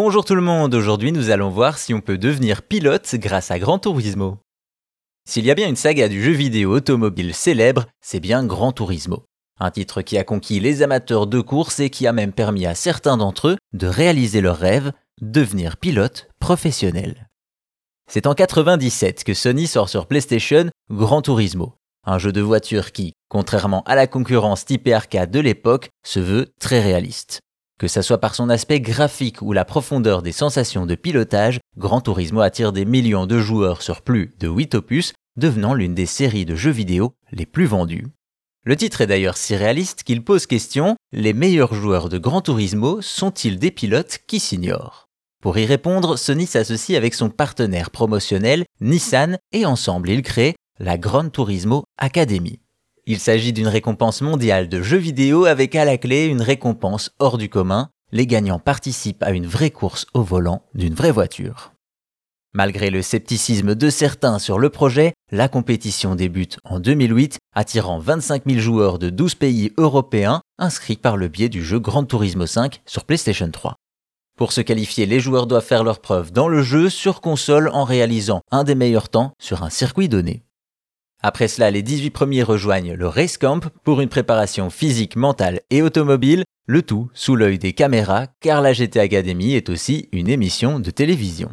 Bonjour tout le monde, aujourd'hui nous allons voir si on peut devenir pilote grâce à Gran Turismo. S'il y a bien une saga du jeu vidéo automobile célèbre, c'est bien Gran Turismo. Un titre qui a conquis les amateurs de course et qui a même permis à certains d'entre eux de réaliser leur rêve, devenir pilote professionnel. C'est en 97 que Sony sort sur PlayStation Gran Turismo, un jeu de voiture qui, contrairement à la concurrence typée arcade de l'époque, se veut très réaliste. Que ça soit par son aspect graphique ou la profondeur des sensations de pilotage, Gran Turismo attire des millions de joueurs sur plus de 8 opus, devenant l'une des séries de jeux vidéo les plus vendues. Le titre est d'ailleurs si réaliste qu'il pose question, les meilleurs joueurs de Gran Turismo sont-ils des pilotes qui s'ignorent? Pour y répondre, Sony s'associe avec son partenaire promotionnel Nissan et ensemble ils créent la Gran Turismo Academy. Il s'agit d'une récompense mondiale de jeux vidéo avec à la clé une récompense hors du commun. Les gagnants participent à une vraie course au volant d'une vraie voiture. Malgré le scepticisme de certains sur le projet, la compétition débute en 2008, attirant 25 000 joueurs de 12 pays européens inscrits par le biais du jeu Gran Turismo 5 sur PlayStation 3. Pour se qualifier, les joueurs doivent faire leur preuve dans le jeu sur console en réalisant un des meilleurs temps sur un circuit donné. Après cela, les 18 premiers rejoignent le Race Camp pour une préparation physique, mentale et automobile, le tout sous l'œil des caméras car la GT Academy est aussi une émission de télévision.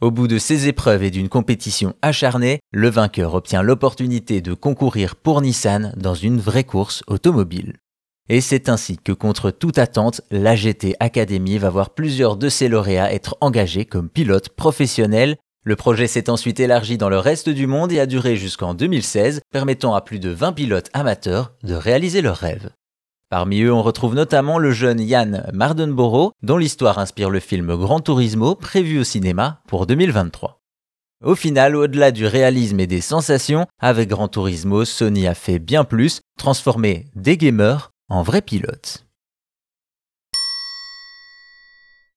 Au bout de ces épreuves et d'une compétition acharnée, le vainqueur obtient l'opportunité de concourir pour Nissan dans une vraie course automobile. Et c'est ainsi que contre toute attente, la GT Academy va voir plusieurs de ses lauréats être engagés comme pilotes professionnels le projet s'est ensuite élargi dans le reste du monde et a duré jusqu'en 2016, permettant à plus de 20 pilotes amateurs de réaliser leurs rêves. Parmi eux, on retrouve notamment le jeune Yann Mardenborough, dont l'histoire inspire le film Gran Turismo prévu au cinéma pour 2023. Au final, au-delà du réalisme et des sensations, avec Gran Turismo, Sony a fait bien plus, transformer des gamers en vrais pilotes.